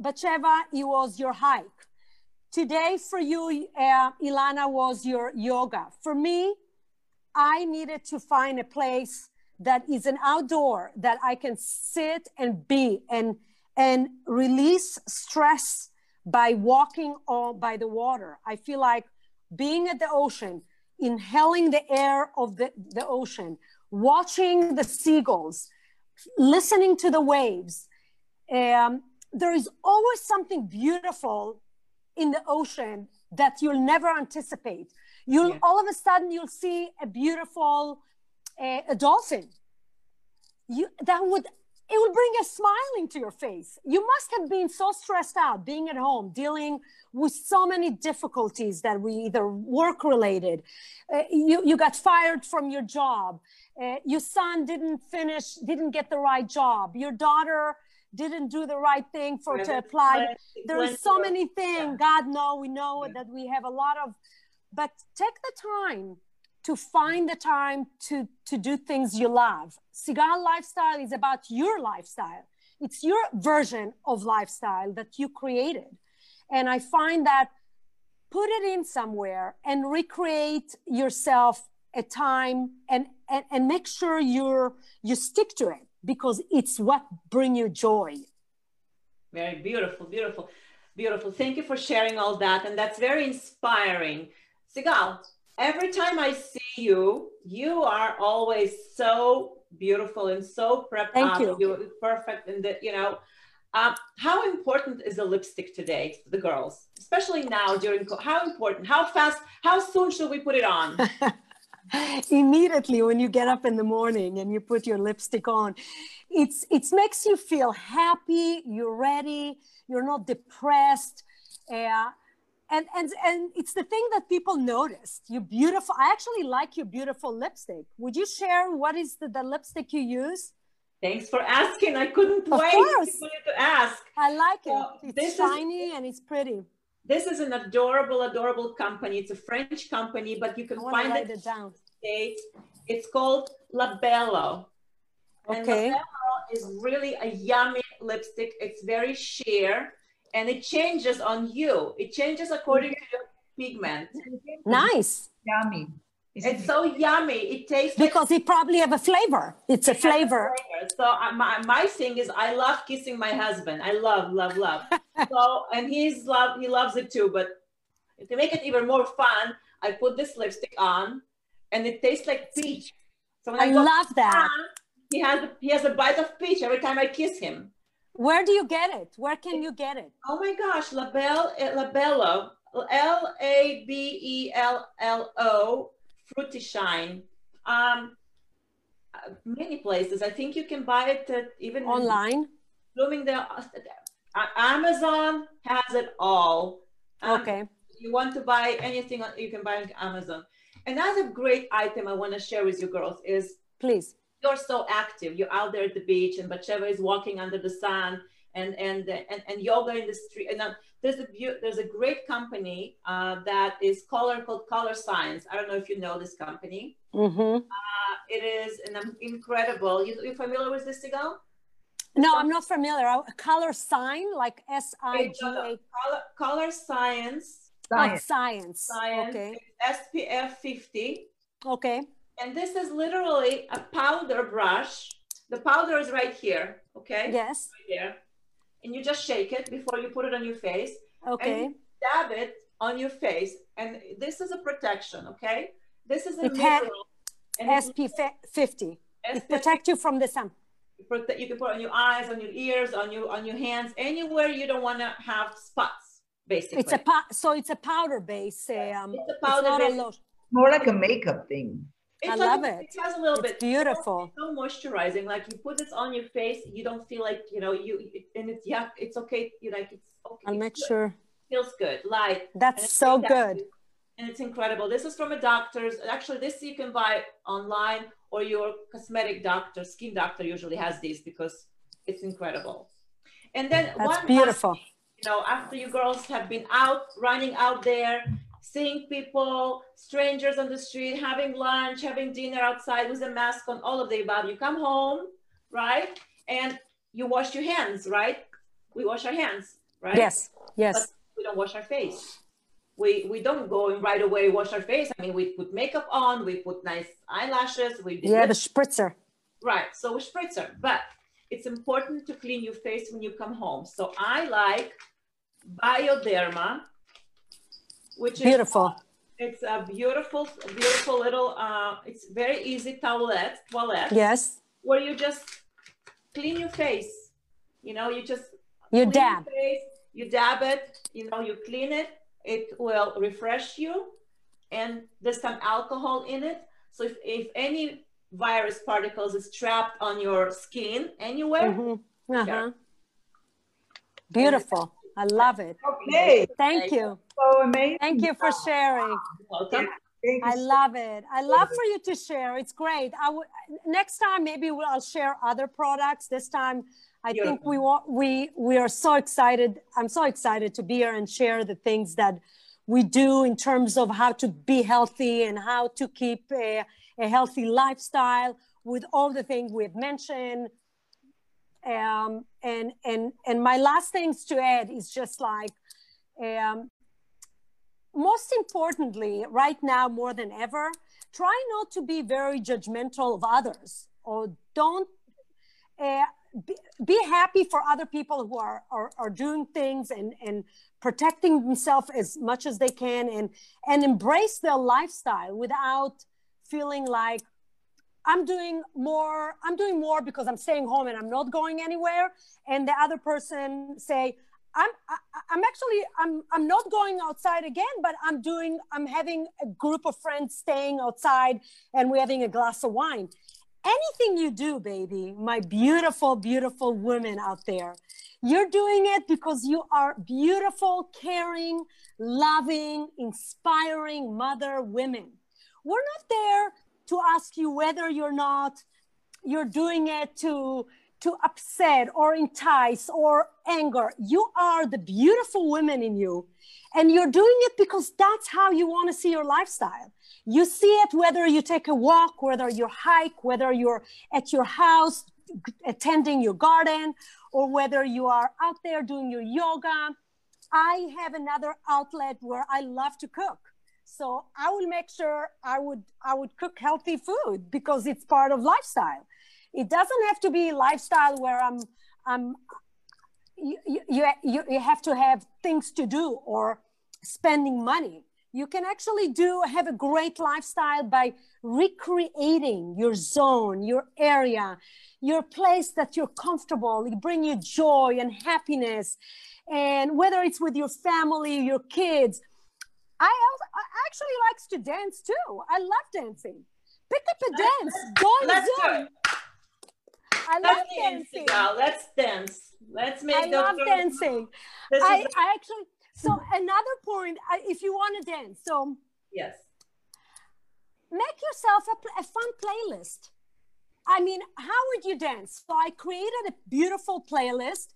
Batsheva, it was your hike. Today, for you, uh, Ilana, was your yoga. For me, I needed to find a place that is an outdoor that I can sit and be and and release stress by walking on by the water. I feel like being at the ocean, inhaling the air of the, the ocean, watching the seagulls, listening to the waves. Um, there is always something beautiful in the ocean that you'll never anticipate. You'll yeah. all of a sudden you'll see a beautiful uh, a dolphin. You that would it will bring a smile into your face. You must have been so stressed out being at home, dealing with so many difficulties that we either work related, uh, you, you got fired from your job, uh, your son didn't finish, didn't get the right job, your daughter didn't do the right thing for to apply. There are so many things. God know we know yeah. that we have a lot of, but take the time to find the time to to do things you love. Sigal lifestyle is about your lifestyle. It's your version of lifestyle that you created. And I find that put it in somewhere and recreate yourself a time and, and, and make sure you're you stick to it because it's what bring you joy very beautiful beautiful beautiful thank you for sharing all that and that's very inspiring sigal every time i see you you are always so beautiful and so prepped thank up. you. Perfect and the you know um, how important is a lipstick today to the girls especially now during how important how fast how soon should we put it on? <laughs> Immediately when you get up in the morning and you put your lipstick on. It's it makes you feel happy you're ready you're not depressed uh, and and and it's the thing that people noticed You're beautiful i actually like your beautiful lipstick would you share what is the, the lipstick you use Thanks for asking. I couldn't of wait course. for you to ask. I like it. it's shiny is, and it's pretty. This is an adorable, adorable company. It's a French company, but you can find it, it down. States. It's called Labello. Okay. And Labello is really a yummy lipstick. It's very sheer and it changes on you. It changes according to your pigment. Nice. Yummy. it's so yummy. It tastes because like, it probably have a flavor. It's a flavor. a flavor. So uh, my, my thing is, I love kissing my husband. I love, love, love. <laughs> so and he's love. He loves it too. But to make it even more fun, I put this lipstick on, and it tastes like peach. So I, I love that. he has he has a bite of peach every time I kiss him. Where do you get it? Where can you get it? Oh my gosh, Label Labello, L A B E L L O, Fruity Shine. Um, many places. I think you can buy it at even online. Bloomingdale, uh, Amazon has it all. Um, okay. You want to buy anything, you can buy on Amazon. Another great item I want to share with you girls is please. You're so active. You're out there at the beach, and Batsheva is walking under the sun, and and and, and yoga in the street. And uh, there's a there's a great company uh, that is color called Colorescience. I don't know if you know this company. Mm-hmm. Uh, it is an incredible. You, you familiar with this, Sigal? No, I'm not familiar. Color sign, like S I G A. Color, color science Science. Oh, science. Science. Okay. SPF 50. Okay. And this is literally a powder brush. The powder is right here. Okay. Yes. Right there. And you just shake it before you put it on your face. Okay. And dab it on your face. And this is a protection. Okay. This is a it mineral. SP 50. it protects you from the sun. You can put on your eyes, on your ears, on your on your hands, anywhere you don't want to have spots basically. It's a so it's a powder base. Um, it's a powder base. A More like a makeup thing. I like love it. It has a little it's bit beautiful. It's so moisturizing. Like you put this on your face, you don't feel like you know you. And it's yeah, it's okay. You like it's okay. I'll make sure. Feels good, light. That's so good. And it's incredible. This is from a doctor's. Actually, this you can buy online, or your cosmetic doctor, skin doctor, usually has these because it's incredible. And then that's beautiful you know, after you girls have been out, running out there, seeing people, strangers on the street, having lunch, having dinner outside with a mask on, all of the above, you come home, right? And you wash your hands, right? We wash our hands, right? Yes, yes. But we don't wash our face. We, we don't go and right away wash our face. I mean, we put makeup on, we put nice eyelashes. We yeah, the spritzer. Right, so we spritzer. But it's important to clean your face when you come home. So I like Bioderma, which is beautiful. It's a beautiful, beautiful little. Uh, it's very easy toilet, toilet. Yes. Where you just clean your face. You know, you just you dab. Face, you dab it. You know, you clean it. It will refresh you, and there's some alcohol in it. So if, if any virus particles is trapped on your skin anywhere, mm-hmm. uh-huh. beautiful. I love it. Okay. Thank you. So amazing. Thank you for sharing. Welcome. I love it. I love for you to share. It's great. I would next time maybe we'll, I'll share other products. This time I Beautiful. think we want we we are so excited. I'm so excited to be here and share the things that we do in terms of how to be healthy and how to keep a, a healthy lifestyle with all the things we've mentioned. Um, and and and my last things to add is just like um, most importantly, right now more than ever, try not to be very judgmental of others or don't uh, be, be, happy for other people who are, are, are doing things and, and protecting themselves as much as they can and, and embrace their lifestyle without feeling like I'm doing more, I'm doing more because I'm staying home and I'm not going anywhere. And the other person say, I'm I, am i am actually I'm I'm not going outside again, but I'm doing I'm having a group of friends staying outside and we're having a glass of wine. Anything you do, baby, my beautiful, beautiful women out there, you're doing it because you are beautiful, caring, loving, inspiring mother women. We're not there to ask you whether you're not you're doing it to to upset or entice or anger. You are the beautiful woman in you. And you're doing it because that's how you want to see your lifestyle. You see it whether you take a walk, whether you hike, whether you're at your house attending your garden, or whether you are out there doing your yoga. I have another outlet where I love to cook. So I will make sure I would I would cook healthy food because it's part of lifestyle. It doesn't have to be lifestyle where i'm i'm you, you, you, you have to have things to do or spending money. You can actually do have a great lifestyle by recreating your zone your area your place that you're comfortable. It bring you joy and happiness. And whether it's with your family your kids i, also, I actually likes to dance too i love dancing pick up a dance go on Let's Zoom. I love dancing. Now. Let's dance. Let's make. I love dancing. I, I actually. So another point, if you want to dance, so yes, make yourself a, a fun playlist. I mean, how would you dance? So I created a beautiful playlist,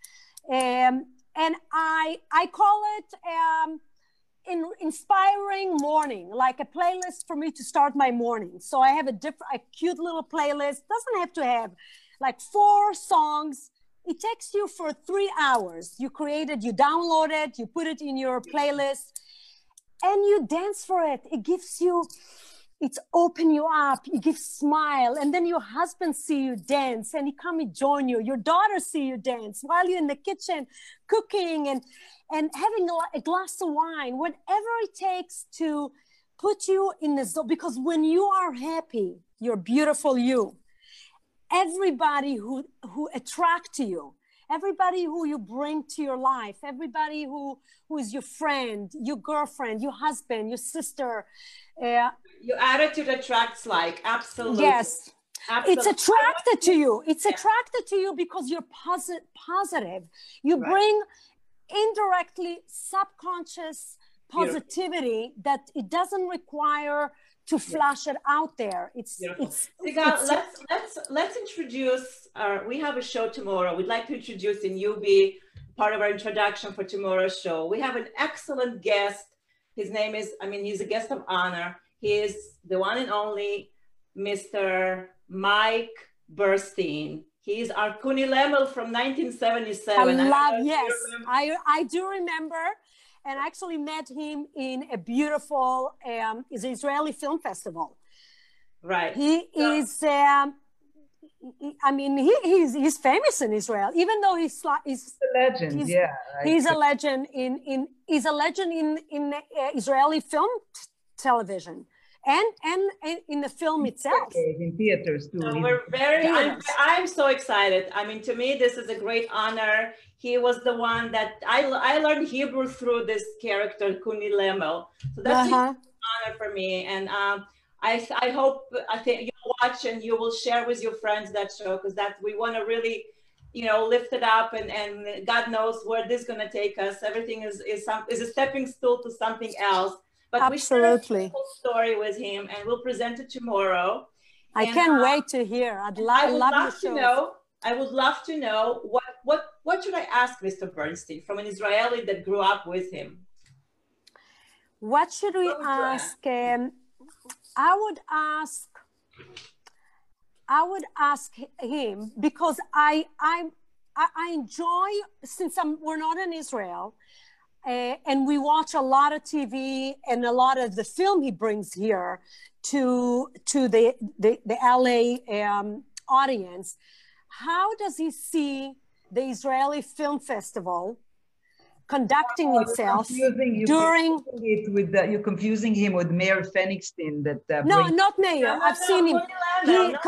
um, and I I call it um, in inspiring morning, like a playlist for me to start my morning. So I have a different, a cute little playlist. Doesn't have to have like four songs. It takes you for three hours. You create it, you download it, you put it in your playlist, and you dance for it. It gives you, it's open you up. You give smile, and then your husband see you dance, and he come and join you. Your daughter see you dance while you're in the kitchen cooking and and having a, glass of wine. Whatever it takes to put you in the zone. Because when you are happy, you're beautiful. You everybody who who attract you everybody who you bring to your life everybody who who is your friend your girlfriend your husband your sister uh, your attitude attracts like absolutely yes Absolutely. it's attracted to you it's yeah. attracted to you because you're posi- positive you right. bring indirectly subconscious positivity Beautiful. that it doesn't require to flash it out there. It's it's, Sigal, it's let's let's let's introduce our we have a show tomorrow. We'd like to introduce and you be part of our introduction for tomorrow's show. We have an excellent guest. His name is, I mean, he's a guest of honor. He is the one and only Mr. Mike Burstyn. He's our Kuni Lemel from 1977. I love, I yes, I, I do remember and I actually met him in a beautiful um, Israeli film festival. Right. He so, is um, I mean, he, he's he's famous in Israel, even though he's he's a legend. He's, yeah, he's a legend in in he's a legend in in uh, Israeli film t- television and and in the film itself in theaters too so we're very I'm, I'm, so excited i mean to me this is a great honor he was the one that i i learned hebrew through this character kuni lemel so that's uh-huh. an honor for me and um, i i hope i think you'll watch and you will share with your friends that show because that we want to really you know lift it up and and god knows where this is going to take us everything is is some is a stepping stool to something else but Absolutely. we share a story with him and we'll present it tomorrow. I and, can't uh, wait to hear. I'd lo- I would love, love to know. I would love to know what what what should I ask Mr. Bernstein from an Israeli that grew up with him? What should we what ask? Um, I would ask. I would ask him because I I I enjoy since I'm we're not in Israel. Uh, and we watch a lot of TV and a lot of the film he brings here to to the the, the LA um, audience. How does he see the Israeli Film Festival conducting oh, itself during it with the, you're confusing him with Meir Fenigstein that uh, no brings... not Mayor no, I've no, seen him. He no,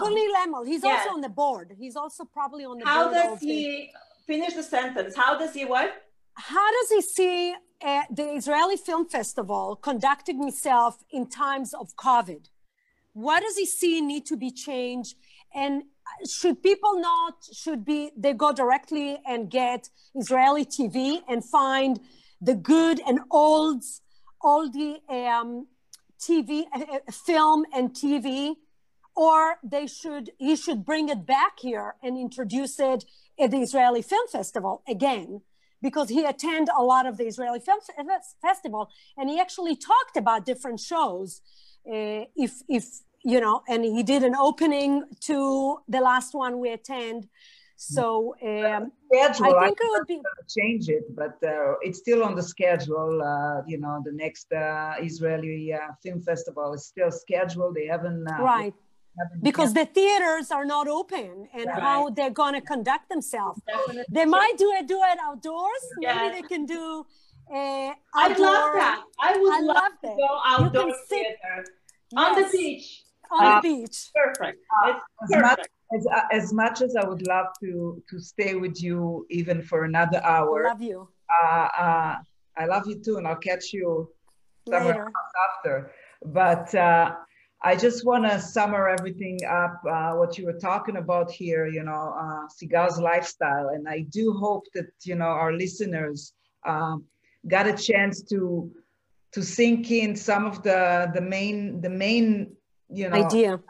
Kuni Lemel he's yes. also on the board. He's also probably on the how board does he the... finish the sentence? How does he what? How does he see uh, the Israeli Film Festival conducting itself in times of COVID? What does he see need to be changed? And should people not, should be, they go directly and get Israeli TV and find the good and old, all the um, TV, uh, uh, film and TV, or they should, he should bring it back here and introduce it at the Israeli Film Festival again because he attended a lot of the Israeli Film Festival, and he actually talked about different shows. Uh, if if you know, and he did an opening to the last one we attend. So um, schedule, I think I it would be change it, but uh, it's still on the schedule. Uh, you know, the next uh, Israeli uh, film festival is still scheduled. They haven't uh, right because the theaters are not open and right. how they're going to conduct themselves. Definitely. They might do it do it outdoors. Maybe they can do. Uh, I love that. I would I love, love to go outdoor theater yes. on the beach. On uh, the beach. Perfect. Uh, as, perfect. Much, as, uh, as, much as I would love to to stay with you even for another hour. Love you. Uh, uh, I love you too, and I'll catch you somewhere after. But I just want to summer everything up, uh, what you were talking about here, you know, uh, Sigal's lifestyle. And I do hope that, you know, our listeners um, got a chance to to sink in some of the the main the main you know idea.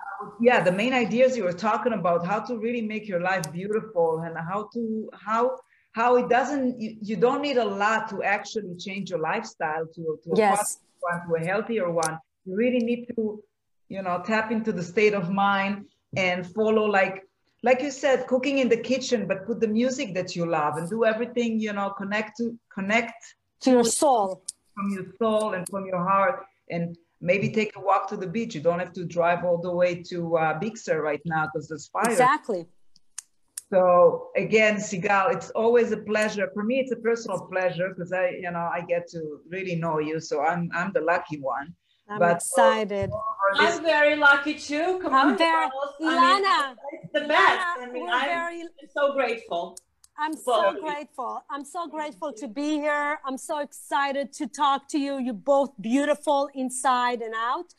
yeah the main ideas you were talking about how to really make your life beautiful and how to how how it doesn't you, you don't need a lot to actually change your lifestyle to, to yes. a one to a healthier one. You really need to you know tap into the state of mind and follow like like you said cooking in the kitchen but put the music that you love and do everything you know connect to connect to your soul. from your soul and from your heart. And maybe take a walk to the beach you don't have to drive all the way to uh, Big Sur right now because there's fire exactly so again Sigal it's always a pleasure for me it's a personal pleasure because I you know I get to really know you so I'm I'm the lucky one I'm but excited. I'm very lucky too. Come I'm on, very, Ilana, it's the best. Ilana, I mean, I'm very, so grateful. I'm so grateful. I'm so grateful to be here. I'm so excited to talk to you. You're both beautiful inside and out.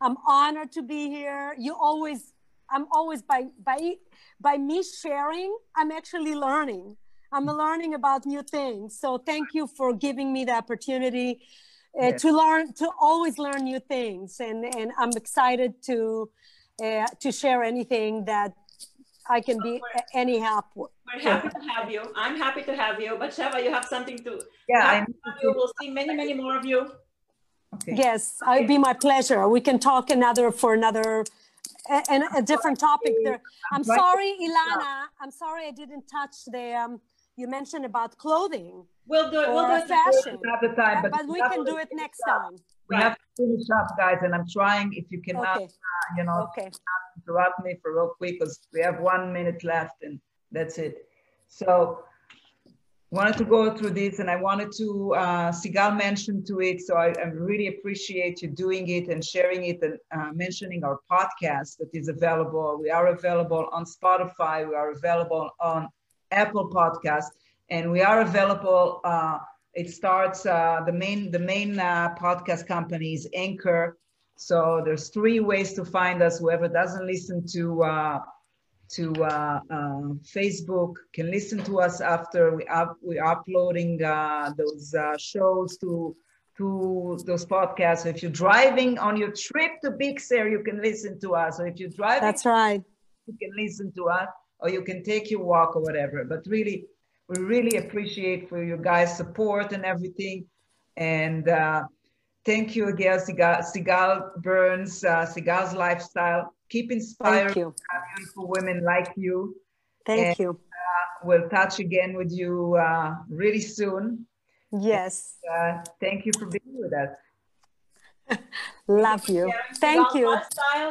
I'm honored to be here. You always, I'm always by by by me sharing, I'm actually learning. I'm learning about new things. So thank you for giving me the opportunity uh, to learn to always learn new things and and i'm excited to uh, to share anything that i can be any help we're happy to have you i'm happy to have you but sheva you have something to yeah you will see many many more of you okay. yes okay. it'd be my pleasure we can talk another for another and a, a, different topic there i'm sorry ilana i'm sorry i didn't touch the um, you mentioned about clothing. We'll do it. We'll do it fashion. the time, but, but we can do it next time. We right. have to finish up, guys, and I'm trying. If you cannot, okay. uh, you know, okay. Interrupt me for real quick because we have one minute left and that's it. So I wanted to go through this and I wanted to, uh, Sigal mentioned to it, so I, I, really appreciate you doing it and sharing it and uh, mentioning our podcast that is available. We are available on Spotify, we are available on Apple Podcast, and we are available, uh, it starts, uh, the main, the main uh, podcast company is Anchor. So there's three ways to find us. Whoever doesn't listen to uh, to uh, uh, Facebook, can listen to us after we up, we're uploading uh, those uh, shows to to those podcasts. So if you're driving on your trip to Big Sur, you can listen to us. Or if you're driving, that's right. You can listen to us, or you can take your walk or whatever. But really, we really appreciate for your guys' support and everything. And uh, thank you again, Sigal, Sigal Byrnes, uh, Sigal's Lifestyle keep inspiring beautiful women like you. Thank and, you. Uh, we'll touch again with you uh, really soon. Yes. And, uh, thank you for being with us. <laughs> love you. Thank you.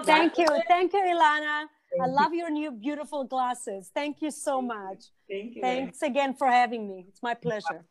Thank you. Thank you, Ilana. Thank I love you. your new beautiful glasses. Thank you so much. Thank you. Thanks again for having me. It's my pleasure.